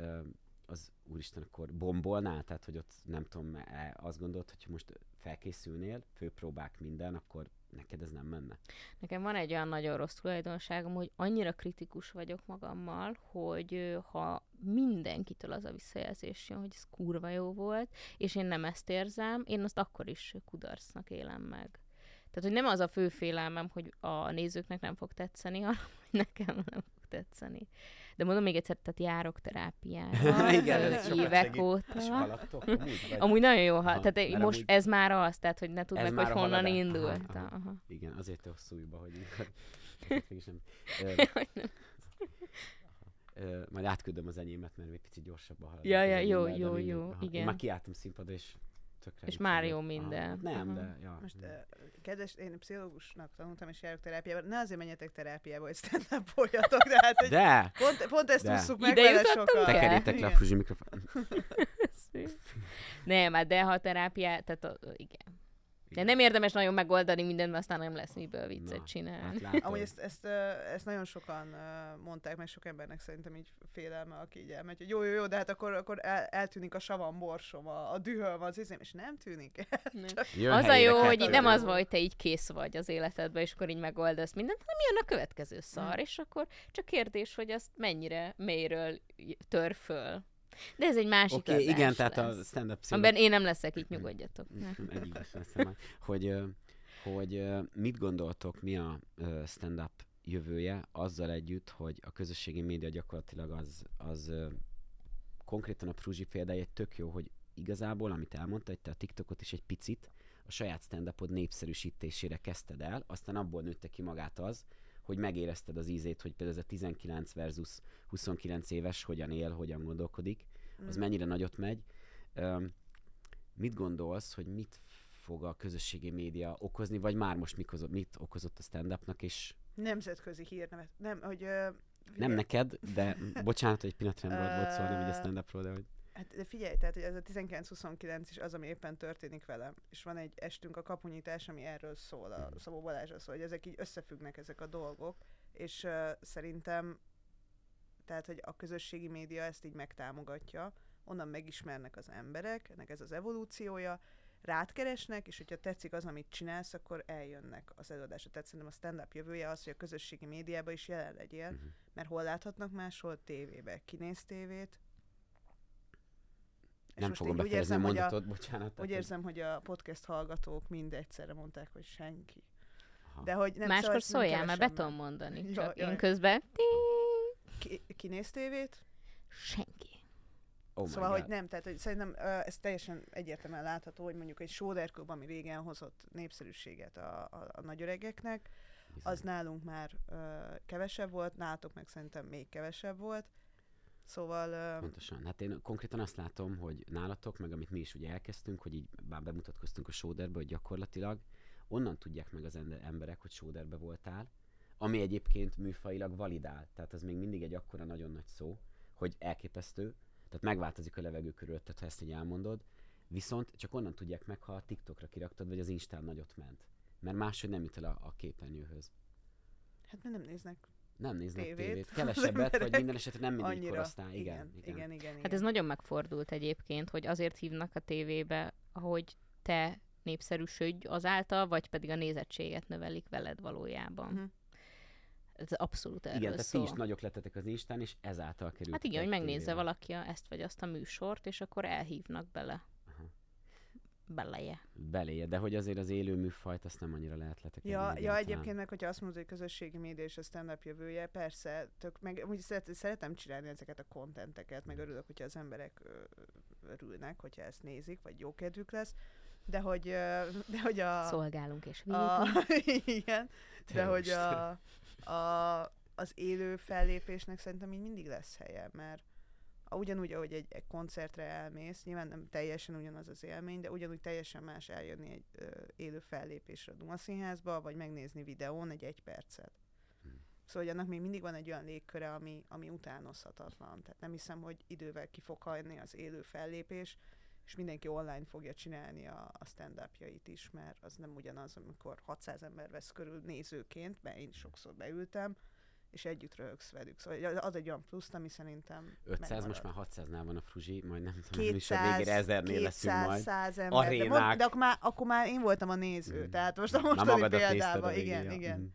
az úristen, akkor bombolnál, tehát hogy ott nem tudom, e, azt gondolod, hogyha most felkészülnél, főpróbák minden, akkor neked ez nem menne. Nekem van egy olyan nagyon rossz tulajdonságom, hogy annyira kritikus vagyok magammal, hogy ha mindenkitől az a visszajelzés jön, hogy ez kurva jó volt, és én nem ezt érzem, én azt akkor is kudarcnak élem meg. Tehát, hogy nem az a fő félelmem, hogy a nézőknek nem fog tetszeni, hanem hogy nekem nem tetszeni. De mondom még egyszer, tehát járok terápiára Igen, ez évek segít. óta. És haladtok amúgy? Amúgy nagyon jó, ha, Aha, tehát mert most amúgy- ez már az, tehát hogy ne már hogy honnan haladás. Aha, indult. aha. Aha. Igen, azért te hosszú lyukba, hogy nem. Hogy nem. ö, majd átküldöm az enyémet, mert egy picit gyorsabban haladok. Ja, ja, jó, jó, jó, aha. Én igen. már kiálltam színpadra, és tökre És már jó minden. hát Nem, Aha. de ja. Most, uh, kedves, én pszichológusnak tanultam, és járok terápiába. Ne azért menjetek terápiába, hogy stand up de hát, hogy De! pont, pont ezt ússzuk meg Ide vele sokan. el? Tekerjétek le a mikrofon. Nem, hát de ha terápiá, tehát a, igen. De nem érdemes nagyon megoldani mindent, mert aztán nem lesz miből viccet Na, csinálni. Hát. Amúgy ezt, ezt, ezt nagyon sokan mondták, meg sok embernek szerintem így félelme, aki így elmegy, hogy jó, jó, jó, de hát akkor, akkor el, eltűnik a savam, borsom, a, a dühöm, az izém, és nem tűnik el. Nem. Az a jó, hogy így nem az van, hogy te így kész vagy az életedben, és akkor így megoldasz mindent, hanem jön a következő szar, és akkor csak kérdés, hogy azt mennyire mélyről tör föl. De ez egy másik okay, adás igen, tehát a lesz. stand-up Amiben én nem leszek, így nyugodjatok. Egyik is leszem. Hogy, hogy mit gondoltok, mi a stand-up jövője, azzal együtt, hogy a közösségi média gyakorlatilag az, az konkrétan a Fruzsi példája tök jó, hogy igazából, amit elmondta, hogy te a TikTokot is egy picit a saját stand népszerűsítésére kezdted el, aztán abból nőtte ki magát az, hogy megérezted az ízét, hogy például ez a 19 versus 29 éves hogyan él, hogyan gondolkodik, az Mm. mennyire nagyot megy. Öm, mit gondolsz, hogy mit fog a közösségi média okozni, vagy már most mit okozott, mit okozott a stand-upnak, és Nemzetközi hírnevet. Nem, hogy... Ö, nem neked, de bocsánat, hogy egy pillanatra nem volt, szó, nem így a stand-upról, de hogy Hát de figyelj, tehát hogy ez a 19-29 is az, ami éppen történik velem. És van egy estünk a kapunyítás, ami erről szól, a Mhm. Szabó Balázsról szól, hogy ezek így összefüggnek ezek a dolgok, és uh, szerintem tehát, hogy a közösségi média ezt így megtámogatja, onnan megismernek az emberek, ennek ez az evolúciója, rád keresnek, és hogyha tetszik az, amit csinálsz, akkor eljönnek az előadásra. Tehát szerintem a stand-up jövője az, hogy a közösségi médiában is jelen legyél, Mhm. mert hol láthatnak máshol? Tévébe. Kinéz tévét? Nem fogom befejezni a érzem, hogy a- mondatot, bocsánat. Úgy tehát, érzem, hogy a podcast hallgatók mind egyszerre mondták, hogy senki. aha. De hogy nem Máskor szóval nem szóljál, mert be tudom mondani. Jó, Csak jaj. én közben Ki, kinéz tévét? senki. oh szóval, God. hogy nem, tehát hogy szerintem ez teljesen egyértelműen látható, hogy mondjuk egy Soder Club, ami régen hozott népszerűséget a, a, a nagyöregeknek, Bizony. az nálunk már uh, kevesebb volt, nálatok meg szerintem még kevesebb volt. Szóval Pontosan. Hát én konkrétan azt látom, hogy nálatok, meg amit mi is ugye elkezdtünk, hogy így bár bemutatkoztunk a sóderbe, hogy gyakorlatilag onnan tudják meg az emberek, hogy sóderbe voltál, ami egyébként műfajilag validál. Tehát az még mindig egy akkora nagyon nagy szó, hogy elképesztő, tehát megváltozik a levegő körülötted, ha ezt így elmondod, viszont csak onnan tudják meg, ha a TikTokra kiraktad, vagy az Instán nagyot ment. Mert máshogy nem jut el a, a képernyőhöz. hát mert nem néznek Nem néznek tévét tévét. Kevesebbet, vagy minden esetre nem mindig Annyira. korosztály. Igen, igen, igen. igen, igen, Hát ez nagyon megfordult egyébként, hogy azért hívnak a tévébe, hogy te népszerűsödj azáltal, vagy pedig a nézettséget növelik veled valójában. Mhm. Ez abszolút erről Igen, tehát ti szól. is nagyok lettetek az Instán, és ezáltal került. Hát igen, hogy megnézze valaki a- ezt vagy azt a műsort, és akkor elhívnak bele. Beleje. Beléje, de hogy azért az élő műfajt, azt nem annyira lehet letekedni. Ja, ja, egyébként meg, hogyha azt mondod, hogy közösségi média és a stand-up jövője, persze, tök, meg úgy szeret, szeretem csinálni ezeket a kontenteket, meg örülök, hogyha az emberek örülnek, hogyha ezt nézik, vagy jó kedvük lesz, de hogy, de hogy a... Szolgálunk és a védünk. igen, de Tényleg, hogy a, a, az élő fellépésnek szerintem így mindig lesz helye, mert a- ugyanúgy, ahogy egy, egy koncertre elmész, nyilván nem teljesen ugyanaz az élmény, de ugyanúgy teljesen más eljönni egy ö, élő fellépésre a Duma Színházba, vagy megnézni videón egy egy percet. Hmm. Szóval hogy annak még mindig van egy olyan légköre, ami, ami utánozhatatlan. Tehát nem hiszem, hogy idővel ki fog hajni az élő fellépés, és mindenki online fogja csinálni a, a stand-upjait is, mert az nem ugyanaz, amikor 600 ember vesz körül nézőként, mert én sokszor beültem, és együtt röhögsz velük. Szóval az egy olyan plusz, ami szerintem 500, most megmarad. már 600-nál van a Fruzsi, majd nem tudom, a műsor 200, végére ezernél leszünk 200, majd. 100 ember. De, Arénák. mond, de akkor, már, akkor már én voltam a néző. Mm. Tehát most a mostani példában, igen, igen.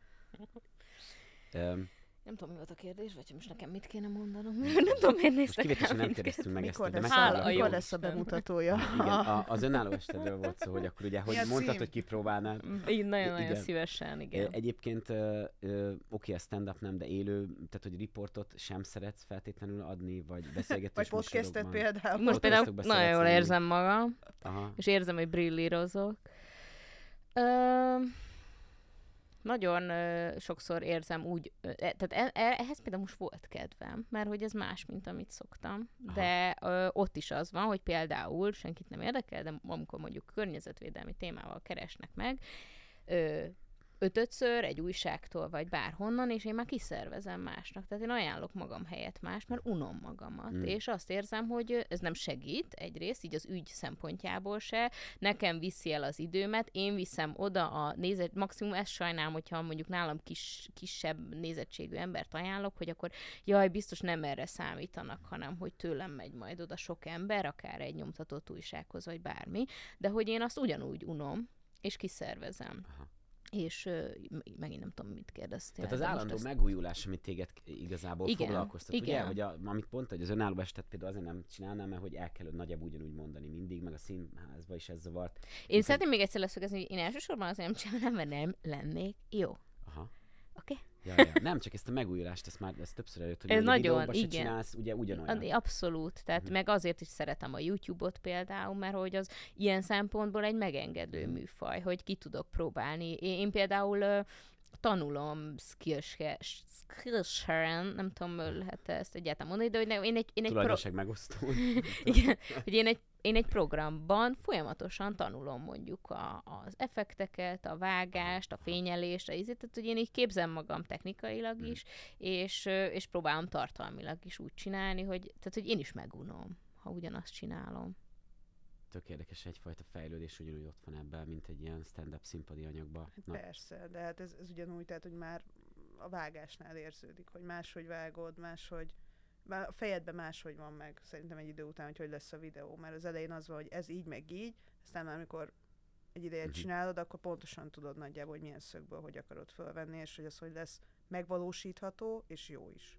Öm, Nem tudom, mi volt a kérdés, vagy hogy most nekem mit kéne mondanom. nem tudom, miért Most néztek rám nem kérdeztünk meg ezt, Mikor de lesz, meg mikor lesz a bemutatója? Igen, a, az önálló estedről volt szó, hogy akkor ugye, hogy Mi a mondtad, hogy kipróbálnád. Így nagyon-nagyon szívesen, igen. Egyébként oké, a stand-up nem, de élő, tehát hogy riportot sem szeretsz feltétlenül adni, vagy beszélgetés Vagy podcastet például. Most például nagyon jól érzem magam, Aha. és érzem, hogy brillírozok. Nagyon ö, sokszor érzem úgy, ö, e, tehát e, e, ehhez például most volt kedvem, mert hogy ez más, mint amit szoktam. Aha. De ö, ott is az van, hogy például senkit nem érdekel, de amikor mondjuk környezetvédelmi témával keresnek meg, ö, ötödször egy újságtól, vagy bárhonnan, és én már kiszervezem másnak. Tehát én ajánlok magam helyett más, mert unom magamat. Mm. És azt érzem, hogy ez nem segít egyrészt, így az ügy szempontjából se. Nekem viszi el az időmet, én viszem oda a nézet, maximum ezt sajnálom, hogyha mondjuk nálam kis, kisebb nézettségű embert ajánlok, hogy akkor jaj, biztos nem erre számítanak, hanem hogy tőlem megy majd oda sok ember, akár egy nyomtatott újsághoz, vagy bármi, de hogy én azt ugyanúgy unom, és kiszervezem. Aha. És megint nem tudom, mit kérdeztél. Tehát az állandó ezt- megújulás, amit téged igazából Igen, foglalkoztat, ugye? igen. Hogy a, amit mondta, hogy az önálló estet például azért nem csinálnám, mert hogy el kell nagyjából ugyanúgy mondani mindig, meg a színházba is ez zavart. Én szeretném még egyszer leszögezni, hogy én elsősorban azért nem csinálom, mert nem lennék jó. Aha. Oké? Ja, ja. Nem, csak ezt a megújulást, ezt már ezt többször előtt, hogy Ez nagyon, igen. csinálsz, ugye ugyanolyan. Abszolút. Tehát Mhm. meg azért is szeretem a YouTube-ot például, mert hogy az ilyen szempontból egy megengedő Mhm. műfaj, hogy ki tudok próbálni. Én, én például tanulom Skillshare-en, nem tudom, lehet ezt egyáltalán mondani, de hogy én egy, én egy pro- Tulajdonság megosztó. Igen, hogy én egy, én egy programban folyamatosan tanulom mondjuk a, az effekteket, a vágást, a fényelést, a ízét, tehát hogy én így képzem magam technikailag is, és, és próbálom tartalmilag is úgy csinálni, hogy, tehát, hogy én is megunom, ha ugyanazt csinálom. Tök érdekes egyfajta fejlődés, ugyanúgy ott van ebben, mint egy ilyen stand-up színpadi anyagban. Hát persze, de hát ez, ez ugyanúgy, tehát, hogy már a vágásnál érződik, hogy máshogy vágod, máshogy már a fejedben máshogy van meg szerintem egy idő után, hogy hogy lesz a videó, mert az elején az van, hogy ez így, meg így, aztán már amikor egy ideje Mhm. csinálod, akkor pontosan tudod nagyjából, hogy milyen szögből, hogy akarod fölvenni, és hogy az hogy lesz megvalósítható, és jó is.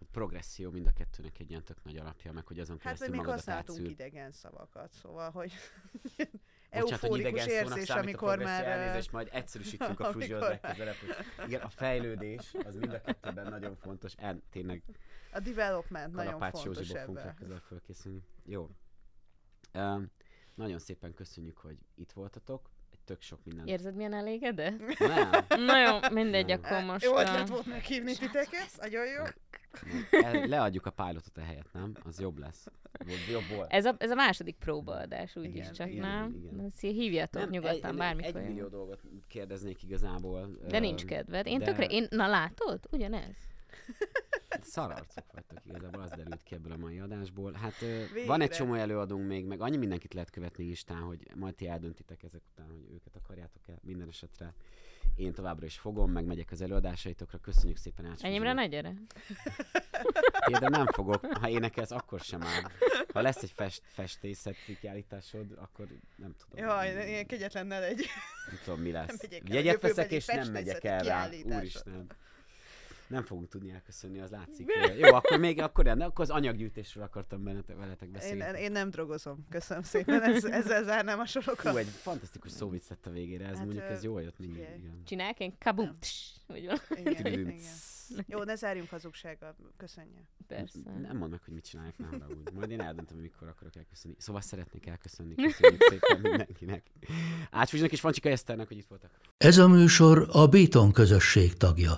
A progresszió mind a kettőnek egy ilyen tök nagy alapja, meg hogy azon Hát, keresztül még magadat használtunk átszűr. idegen szavakat, szóval, hogy Bocsánat, hogy idegen érzés, a amikor progresszió, már... Elnézést, majd egyszerűsítünk a Fruzsihoz legközelebb. hogy Igen, a fejlődés, az mind a kettőben nagyon fontos. En, tényleg A development nagyon fontos fogunk ebben. legközelebb fölkészülni. Jó. Um, nagyon szépen köszönjük, hogy itt voltatok. Tök sok minden. Érzed, milyen elégedett? Nem, Na jó, mindegy, Nem. akkor most... Jó ötlet volt meghívni titeket, nagyon jó. leadjuk a pilotot ehelyett, nem? Az jobb lesz. Jobb volt. Ez a, ez a második próbaadás, úgyis csak, igen, nem? igen. Ezt hívjatok Nem, nyugodtan, egy, bármikor. Egy millió dolgot kérdeznék igazából. De nincs kedved. Én de- tökre, én, na látod? Ugyanez. szararcok vagytok igazából, az derült ki ebből a mai adásból. Hát Végre. van egy csomó előadónk még, meg annyi mindenkit lehet követni Instán, hogy majd ti eldöntitek ezek után, hogy őket akarjátok-e minden esetre. Én továbbra is fogom, meg megyek az előadásaitokra. Köszönjük szépen Ács Enyémre ne gyere. de nem fogok. Ha énekelsz, akkor sem áll. Ha lesz egy fest, festészeti kiállításod, akkor nem tudom. Jaj, ilyen kegyetlen ne legy. Nem tudom, mi lesz. Jegyet veszek, és nem megyek el rá. Úristen. Nem fogunk tudni elköszönni, az látszik. Jó, akkor még akkor, nem, akkor az anyaggyűjtésről akartam veletek Én, beszélni. én nem drogozom. Köszönöm szépen. Ez, ezzel zárnám a sorokat. Hú, egy fantasztikus szóvic lett a végére, ez Hát, mondjuk ez jól jött mindig. Igen. Csinálják én kabum. Igen, igen. Jó, ne zárjunk hazugsággal. Köszönje. Persze. Nem mondd meg, hogy mit csinálják, nem haragudj. Majd én eldöntöm, mikor akarok elköszönni. Szóval szeretnék elköszönni. Köszönjük szépen mindenkinek. Ácsúzsnak és Fancsika Eszternek, hogy itt voltak. Ez a műsor a Béton közösség tagja.